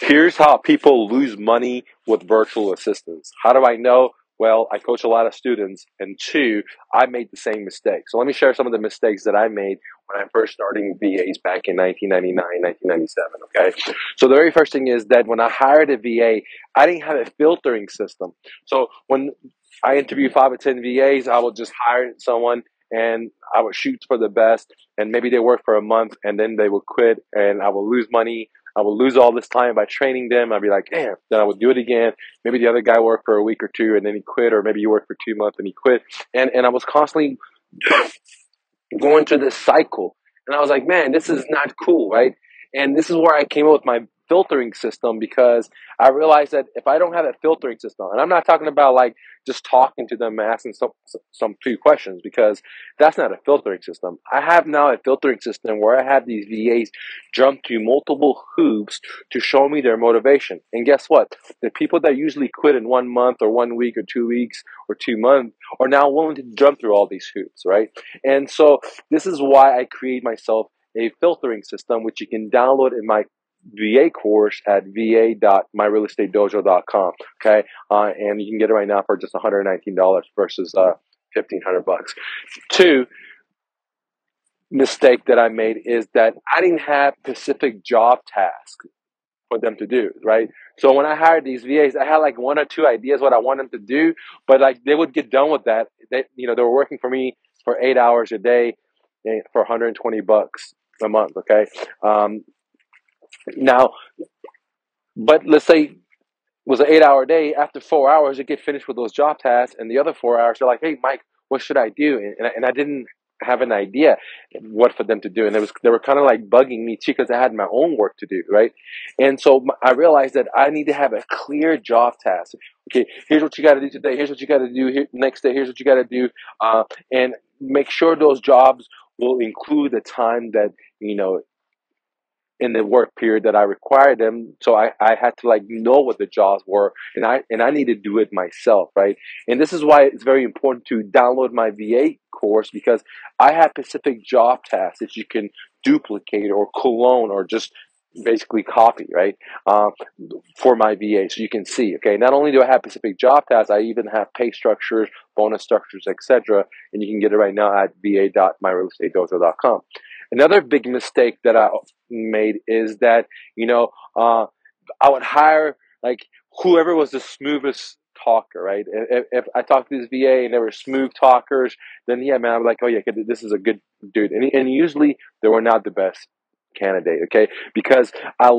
Here's how people lose money with virtual assistants. How do I know? Well, I coach a lot of students, and two, I made the same mistake. So let me share some of the mistakes that I made when I first starting VAs back in 1999, 1997. Okay. So the very first thing is that when I hired a VA, I didn't have a filtering system. So when I interview five or 10 VAs, I would just hire someone and I would shoot for the best, and maybe they work for a month and then they would quit, and I would lose money I would lose all this time by training them. I'd be like, damn. Then I would do it again. Maybe the other guy worked for a week or two and then he quit, or maybe he worked for two months and he quit. And and I was constantly going through this cycle. And I was like, man, this is not cool, right? And this is where I came up with my filtering system because I realized that if I don't have a filtering system, and I'm not talking about like just talking to them and asking some some few questions because that's not a filtering system. I have now a filtering system where I have these VAs jump through multiple hoops to show me their motivation. And guess what? The people that usually quit in one month or one week or two weeks or two months are now willing to jump through all these hoops, right? And so this is why I create myself a filtering system, which you can download in my VA course at va.myrealestatedojo.com. Okay. Uh, and you can get it right now for just $119 versus uh, 1500 bucks. Two, mistake that I made is that I didn't have specific job tasks for them to do, right? So when I hired these VAs, I had like one or two ideas what I want them to do, but like they would get done with that. They, you know, they were working for me for eight hours a day eh, for 120 bucks a month. Okay. Um, now, but let's say it was an eight hour day. After four hours, you get finished with those job tasks, and the other four hours, they're like, "Hey, Mike, what should I do?" And, and, I, and I didn't have an idea what for them to do, and it was they were kind of like bugging me too because I had my own work to do, right? And so I realized that I need to have a clear job task. Okay, here's what you got to do today. Here's what you got to do here, next day. Here's what you got to do, uh, and make sure those jobs will include the time that you know in the work period that I required them. So I, I had to like know what the jobs were and I and I need to do it myself, right? And this is why it's very important to download my VA course because I have specific job tasks that you can duplicate or clone or just basically copy, right? Um, for my VA, so you can see. Okay, not only do I have specific job tasks, I even have pay structures, bonus structures, etc. And you can get it right now at va.myrealestatedojo.com. Another big mistake that I made is that you know uh, I would hire like whoever was the smoothest talker, right? If, if I talked to this VA and they were smooth talkers, then yeah, man, I'm like, oh yeah, this is a good dude. And, and usually they were not the best candidate, okay? Because I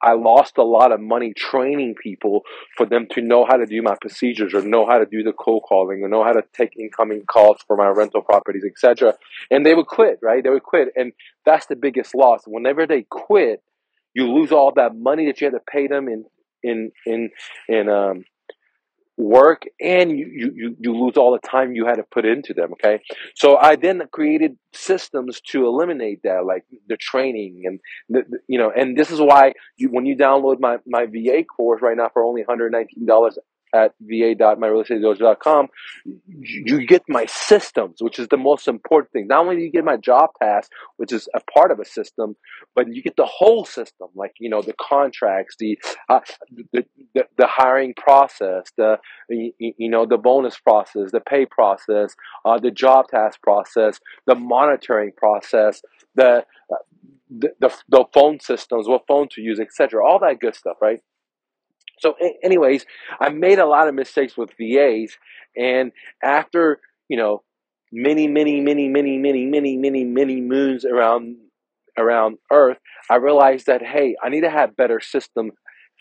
I lost a lot of money training people for them to know how to do my procedures or know how to do the cold calling or know how to take incoming calls for my rental properties, etc. And they would quit, right? They would quit, and that's the biggest loss. Whenever they quit, you lose all that money that you had to pay them in in in in um work and you, you, you lose all the time you had to put into them. Okay. So I then created systems to eliminate that, like the training and the, you know, and this is why you, when you download my, my VA course right now for only $119 at va.myrealestatedojo.com, you get my systems, which is the most important thing. Not only do you get my job task, which is a part of a system, but you get the whole system, like you know the contracts, the uh, the, the, the hiring process, the you, you, know the bonus process, the pay process, uh, the job task process, the monitoring process, the uh, the, the, the phone systems, what phone to use, etc. All that good stuff, right? So, anyways, I made a lot of mistakes with VAs, and after you know many, many, many, many, many, many, many, many moons around around Earth, I realized that hey, I need to have better system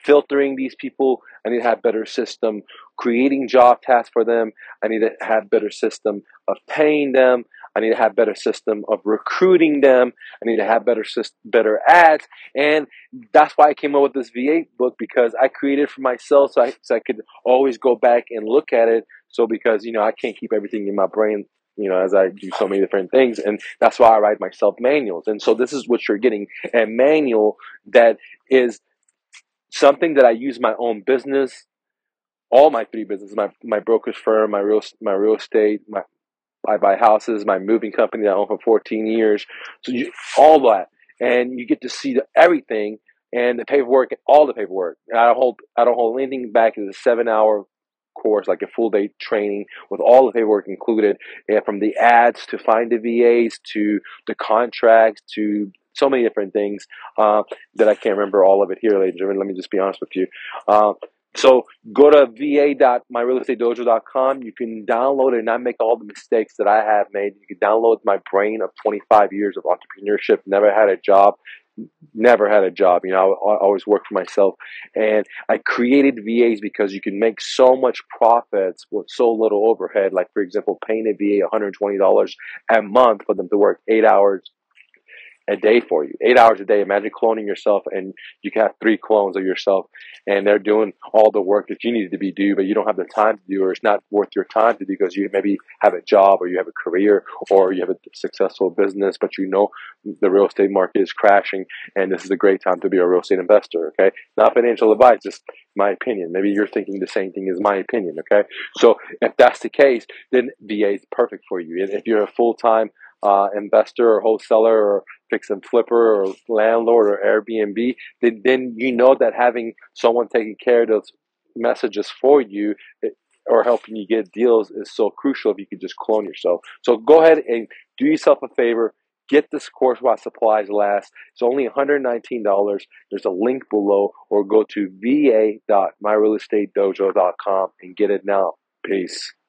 filtering these people. I need to have better system creating job tasks for them. I need to have better system of paying them. I need to have better system of recruiting them. I need to have better better ads, and that's why I came up with this VA book because I created for myself so I so I could always go back and look at it. So because you know I can't keep everything in my brain you know, as I do so many different things. And that's why I write myself manuals. And so this is what you're getting a manual that is something that I use my own business, all my three businesses, my, my brokerage firm, my real, my real estate, my, I buy houses, my moving company that I own for 14 years. So you, all that. And you get to see the, everything and the paperwork, all the paperwork. I don't hold I don't hold anything back. It's a seven hour course, like a full day training with all the paperwork included, from the ads to find the VAs to the contracts to so many different things uh, that I can't remember all of it here, ladies and gentlemen. Let me just be honest with you. Uh, so go to va.myrealestatedojo.com. You can download it and not make all the mistakes that I have made. You can download my brain of 25 years of entrepreneurship, never had a job, never had a job. You know, I, I always worked for myself. And I created VAs because you can make so much profits with so little overhead. Like, for example, paying a VA $120 a month for them to work eight hours a day for you, eight hours a day. Imagine cloning yourself, and you can have three clones of yourself, and they're doing all the work that you needed to be do, but you don't have the time to do, or it's not worth your time to do because you maybe have a job, or you have a career, or you have a successful business, but you know the real estate market is crashing, and this is a great time to be a real estate investor. Okay, not financial advice, just my opinion. Maybe you're thinking the same thing as my opinion. Okay, so if that's the case, then VA is perfect for you. If you're a full time uh, investor or wholesaler or fix and flipper or landlord or Airbnb, then, then you know that having someone taking care of those messages for you eh, or helping you get deals is so crucial if you could just clone yourself. So go ahead and do yourself a favor. Get this course while supplies last. It's only $119. There's a link below, or go to va.myrealestatedojo.com and get it now. Peace.